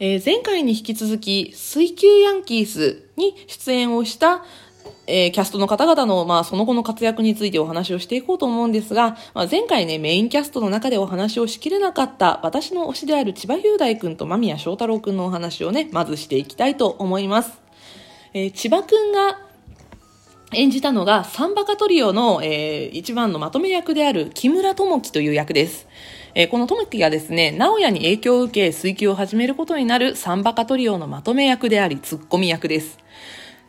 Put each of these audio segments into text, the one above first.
えー前回に引き続き、水球ヤンキースに出演をした、えーキャストの方々の、まあ、その後の活躍についてお話をしていこうと思うんですが、まあ、前回ね、メインキャストの中でお話をしきれなかった、私の推しである千葉雄大くんと間宮祥太郎くんのお話をね、まずしていきたいと思います。えー千葉くんが演じたのがサンバカトリオの、えー一番のまとめ役である木村智樹という役です。えーこのトムキがですね、直哉に影響を受け水球を始めることになるサンバカトリオのまとめ役であり、ツッコミ役です。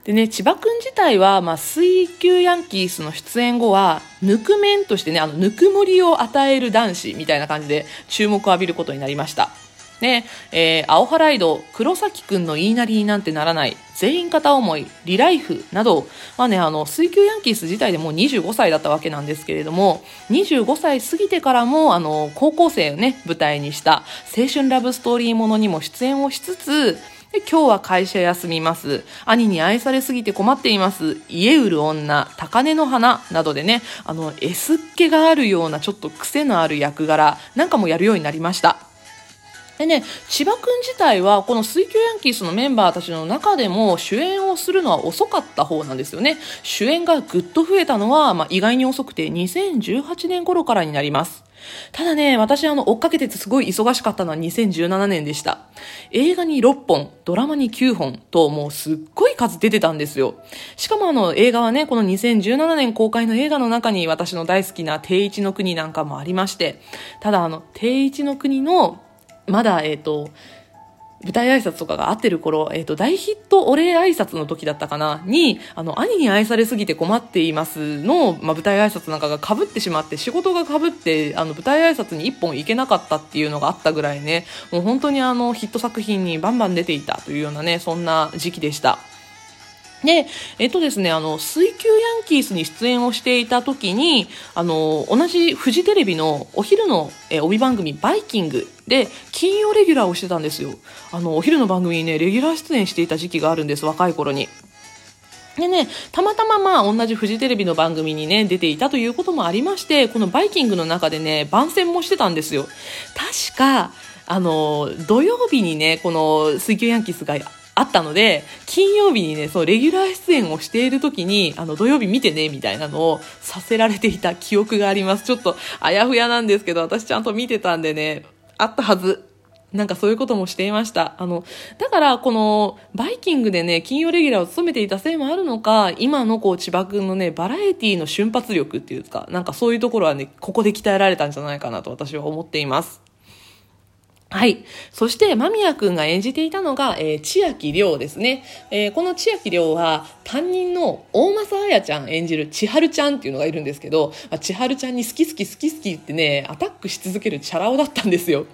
でね、千葉くん自体は、まあ、水球ヤンキースの出演後は、ぬくめんとしてね、あの、ぬくもりを与える男子みたいな感じで注目を浴びることになりました。ね、えー、青ハライド、黒崎くんの言いなりになんてならない、全員片思い、リライフなど、まあね、あの、水球ヤンキース自体でもう25歳だったわけなんですけれども、25歳過ぎてからも、あの、高校生をね、舞台にした青春ラブストーリーものにも出演をしつつ、で今日は会社休みます。兄に愛されすぎて困っています。家売る女、高嶺の花などでね、あの、S っ気があるようなちょっと癖のある役柄なんかもやるようになりました。でね、千葉くん自体は、この水球ヤンキースのメンバーたちの中でも主演をするのは遅かった方なんですよね。主演がぐっと増えたのは、まあ、意外に遅くて2018年頃からになります。ただね、私あの、追っかけててすごい忙しかったのは2017年でした。映画に6本、ドラマに9本と、もうすっごい数出てたんですよ。しかもあの、映画はね、この2017年公開の映画の中に私の大好きな定一の国なんかもありまして、ただあの、定一の国のまだ、えっ、と、舞台挨拶とかが合ってる頃、えっ、と、大ヒットお礼挨拶の時だったかなに、あの、兄に愛されすぎて困っていますの、まあ、舞台挨拶なんかが被ってしまって、仕事が被って、あの、舞台挨拶に一本行けなかったっていうのがあったぐらいね、もう本当にあの、ヒット作品にバンバン出ていたというようなね、そんな時期でした。で、えっとですね、あの、水球ヤンキースに出演をしていた時に、あの、同じフジテレビのお昼の帯番組バイキングで金曜レギュラーをしてたんですよ。あの、お昼の番組にね、レギュラー出演していた時期があるんです、若い頃に。でね、たまたままあ同じフジテレビの番組にね、出ていたということもありまして、このバイキングの中でね、番宣もしてたんですよ。確か、あの、土曜日にね、この水球ヤンキースがあったので、金曜日にね、そう、レギュラー出演をしている時に、あの、土曜日見てね、みたいなのをさせられていた記憶があります。ちょっと、あやふやなんですけど、私ちゃんと見てたんでね、あったはず。なんかそういうこともしていました。あの、だからこのバイキングでね、金曜レギュラーを務めていたせいもあるのか、今のこう千葉くんのね、バラエティの瞬発力っていうか、なんかそういうところはね、ここで鍛えられたんじゃないかなと私は思っています。はい。そして、間宮くんが演じていたのが、えー千秋亮ですね。えーこの千秋亮は、担任の大政彩ちゃん演じる千春ちゃんっていうのがいるんですけど、まあ千春ちゃんに好き好き好き好きってね、アタックし続けるチャラ男だったんですよ。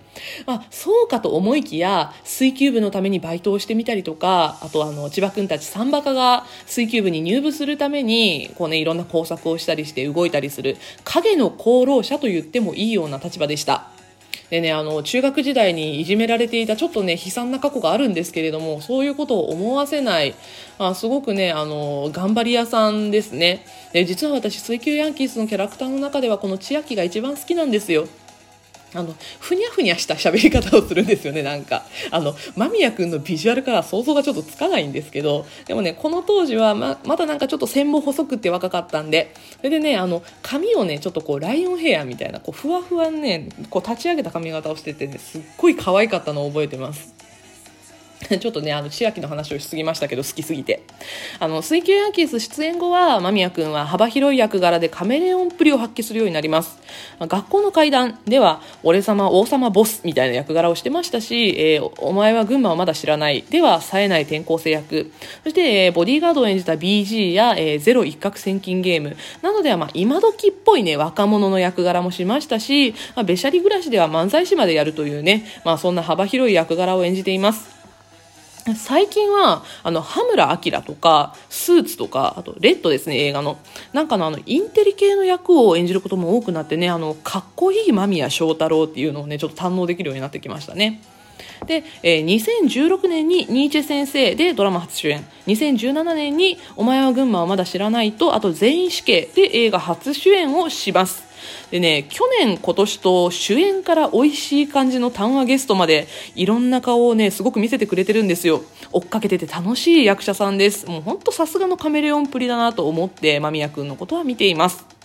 まあ、そうかと思いきや、水球部のためにバイトをしてみたりとか、あとあの、千葉くんたちサンバカが水球部に入部するために、こうね、いろんな工作をしたりして動いたりする、影の功労者と言ってもいいような立場でした。でね、あの、中学時代にいじめられていたちょっとね、悲惨な過去があるんですけれども、そういうことを思わせない、あすごくね、あの、頑張り屋さんですね。で、実は私、水球ヤンキースのキャラクターの中では、この千秋が一番好きなんですよ。あの、ふにゃふにゃした喋り方をするんですよね、なんか。あの、間宮くんのビジュアルから想像がちょっとつかないんですけど、でもね、この当時はま、まだなんかちょっと線も細くって若かったんで、それでね、あの、髪をね、ちょっとこう、ライオンヘアみたいな、こう、ふわふわね、こう、立ち上げた髪型をしててね、すっごい可愛かったのを覚えてます。ちょっとね、あの、千秋の話をしすぎましたけど、好きすぎて。あの、水球ヤンキース出演後は、間宮くんは幅広い役柄でカメレオンっぷりを発揮するようになります。学校の階段では、俺様、王様、ボスみたいな役柄をしてましたし、えーお前は群馬をまだ知らない。では、冴えない転校生役。そして、えーボディーガードを演じた BG や、えーゼロ一攫千金ゲーム。などでは、まあ、今時っぽいね、若者の役柄もしましたし、まあ、べしゃり暮らしでは漫才師までやるというね、まあ、そんな幅広い役柄を演じています。最近は、あの、羽村明とか、スーツとか、あと、レッドですね、映画の。なんかの、あの、インテリ系の役を演じることも多くなってね、あの、かっこいい間宮祥太郎っていうのをね、ちょっと堪能できるようになってきましたね。で、えー2016年にニーチェ先生でドラマ初主演。2017年にお前は群馬をまだ知らないと、あと全員死刑で映画初主演をします。でね、去年、今年と主演から美味しい感じの談話ゲストまで、いろんな顔をね、すごく見せてくれてるんですよ。追っかけてて楽しい役者さんです。もうほんとさすがのカメレオンプリだなと思って、間宮くんのことは見ています。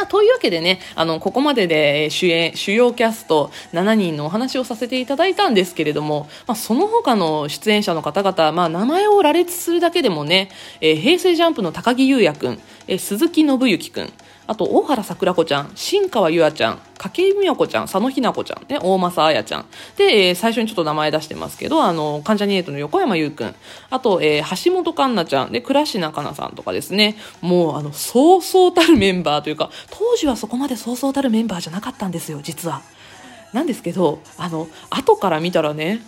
あというわけでね、あの、ここまでで主演、主要キャスト7人のお話をさせていただいたんですけれども、まあ、その他の出演者の方々、まあ、名前を羅列するだけでもね、えー、平成ジャンプの高木優也くん、えー、鈴木信之くん、あと、大原桜子ちゃん、新川優愛ちゃん、筧美和子ちゃん、佐野ひな子ちゃん、ね、大政彩ちゃん。で、えー、最初にちょっと名前出してますけど、あの、関ジャニエイトの横山優くん。あと、えー、橋本環奈ちゃん、で、倉科香奈さんとかですね。もう、あの、そうそうたるメンバーというか、当時はそこまでそうそうたるメンバーじゃなかったんですよ、実は。なんですけど、あの、後から見たらね、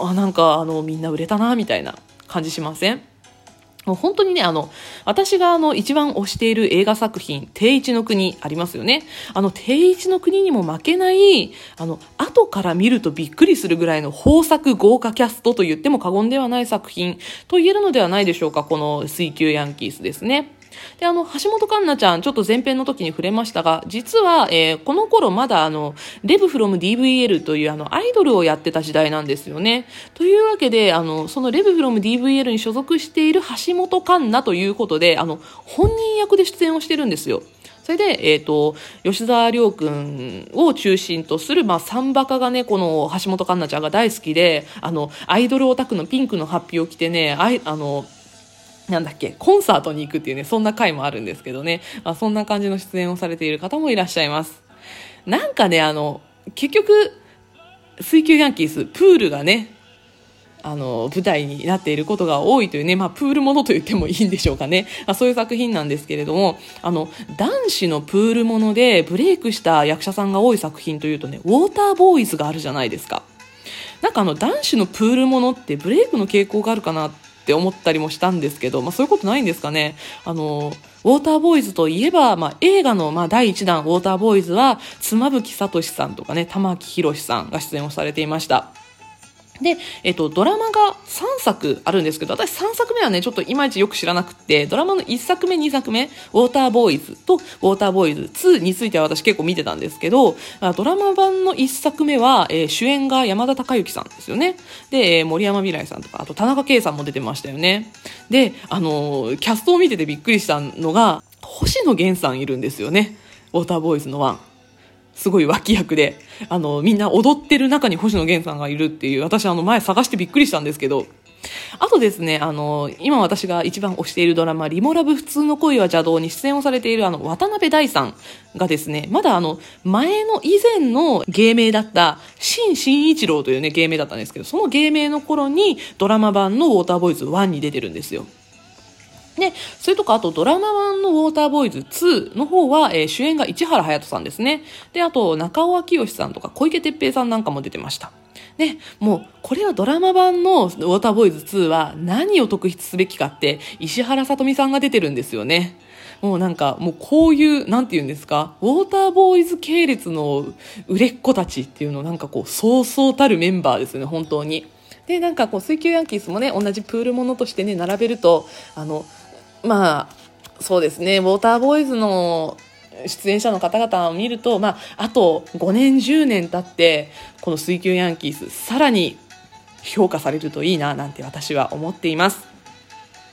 あ、なんか、あの、みんな売れたな、みたいな感じしません？もう本当にね、あの、私があの、一番推している映画作品、定一の国ありますよね。あの、定一の国にも負けない、あの、後から見るとびっくりするぐらいの豊作豪華キャストと言っても過言ではない作品と言えるのではないでしょうか、この水球ヤンキースですね。で、あの、橋本環奈ちゃん、ちょっと前編の時に触れましたが、実は、えー、この頃まだあの、レブフロム DVL というあの、アイドルをやってた時代なんですよね。というわけで、あの、そのレブフロム DVL に所属している橋本環奈ということで、あの、本人役で出演をしてるんですよ。それで、えっ、ー、と、吉沢亮君を中心とする、まあ、サンバカがね、この橋本環奈ちゃんが大好きで、あの、アイドルオタクのピンクのハッピーを着てね、あい、あの、なんだっけ、コンサートに行くっていうね、そんな回もあるんですけどね、まあ、そんな感じの出演をされている方もいらっしゃいます。なんかね、あの、結局、水球ヤンキース、プールがね、あの、舞台になっていることが多いというね、まあ、プールものと言ってもいいんでしょうかね。まあ、そういう作品なんですけれども、あの、男子のプールものでブレイクした役者さんが多い作品というとね、ウォーターボーイズがあるじゃないですか。なんかあの、男子のプールものってブレイクの傾向があるかなってって思ったりもしたんですけど、まあそういうことないんですかね。あの、ウォーターボーイズといえば、まあ映画のまあ第1弾ウォーターボーイズは、妻夫木聡さんとかね、玉木宏さんが出演をされていました。で、えっと、ドラマが3作あるんですけど、私3作目はね、ちょっといまいちよく知らなくて、ドラマの1作目、2作目、ウォーターボーイズとウォーターボーイズ2については私結構見てたんですけど、ドラマ版の1作目は、えー、主演が山田孝之さんですよね。で、え、森山未来さんとか、あと田中圭さんも出てましたよね。で、あのー、キャストを見ててびっくりしたのが、星野源さんいるんですよね。ウォーターボーイズの1。すごい脇役で、あの、みんな踊ってる中に星野源さんがいるっていう、私あの前探してびっくりしたんですけど、あとですね、あの、今私が一番推しているドラマ、リモラブ普通の恋は邪道に出演をされているあの、渡辺大さんがですね、まだあの、前の以前の芸名だった、新新一郎というね、芸名だったんですけど、その芸名の頃にドラマ版のウォーターボーイズ1に出てるんですよ。で、それとか、あとドラマ版のウォーターボーイズ2の方は、えー、主演が市原隼人さんですね。で、あと、中尾明義さんとか小池徹平さんなんかも出てました。で、もう、これはドラマ版のウォーターボーイズ2は何を特筆すべきかって、石原さとみさんが出てるんですよね。もうなんか、もうこういう、なんて言うんですか、ウォーターボーイズ系列の売れっ子たちっていうのなんかこう、そうそうたるメンバーですね、本当に。で、なんかこう、水球ヤンキースもね、同じプールものとしてね、並べると、あの、まあ、そうですね、ウォーターボーイズの出演者の方々を見ると、まあ、あと5年、10年経って、この水球ヤンキース、さらに評価されるといいな、なんて私は思っています。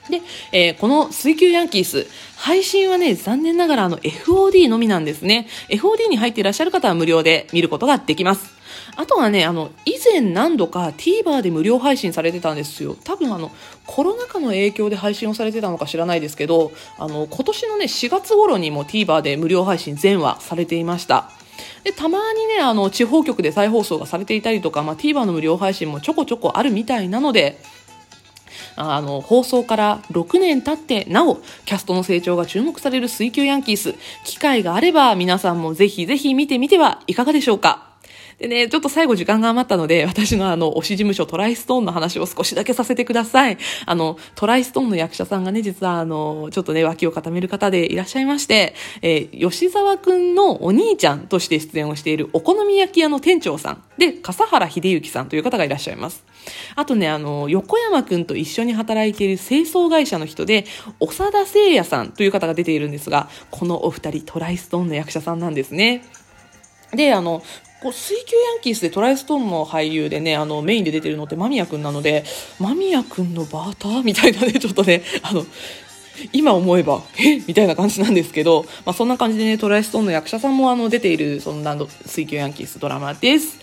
で、えー、この水球ヤンキース、配信はね、残念ながらあの FOD のみなんですね。FOD に入っていらっしゃる方は無料で見ることができます。あとはね、あの、前何度か TVer で無料配信されてたんですよ。多分あの、コロナ禍の影響で配信をされてたのか知らないですけど、あの、今年のね、4月頃にも TVer で無料配信全話されていました。で、たまにね、あの、地方局で再放送がされていたりとか、まあ、TVer の無料配信もちょこちょこあるみたいなので、あの、放送から6年経って、なお、キャストの成長が注目される水球ヤンキース、機会があれば皆さんもぜひぜひ見てみてはいかがでしょうかでね、ちょっと最後時間が余ったので、私のあの、推し事務所トライストーンの話を少しだけさせてください。あの、トライストーンの役者さんがね、実はあの、ちょっとね、脇を固める方でいらっしゃいまして、えー、吉沢くんのお兄ちゃんとして出演をしているお好み焼き屋の店長さんで、笠原秀幸さんという方がいらっしゃいます。あとね、あの、横山くんと一緒に働いている清掃会社の人で、長田聖也さんという方が出ているんですが、このお二人トライストーンの役者さんなんですね。で、あの、こう水球ヤンキースでトライストーンの俳優でね、あの、メインで出てるのって間宮くんなので、間宮くんのバーターみたいなね、ちょっとね、あの、今思えば、え？みたいな感じなんですけど、まあ、そんな感じでね、トライストーンの役者さんもあの出ている、そんな水球ヤンキースドラマです。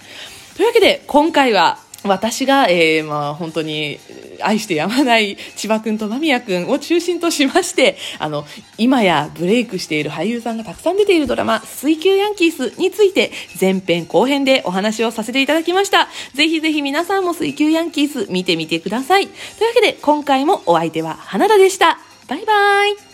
というわけで、今回は、私が、えー、まあ、本当に愛してやまない千葉くんと間宮くんを中心としまして、あの、今やブレイクしている俳優さんがたくさん出ているドラマ、水球ヤンキースについて前編後編でお話をさせていただきました。ぜひぜひ皆さんも水球ヤンキース見てみてください。というわけで今回もお相手は花田でした。バイバイ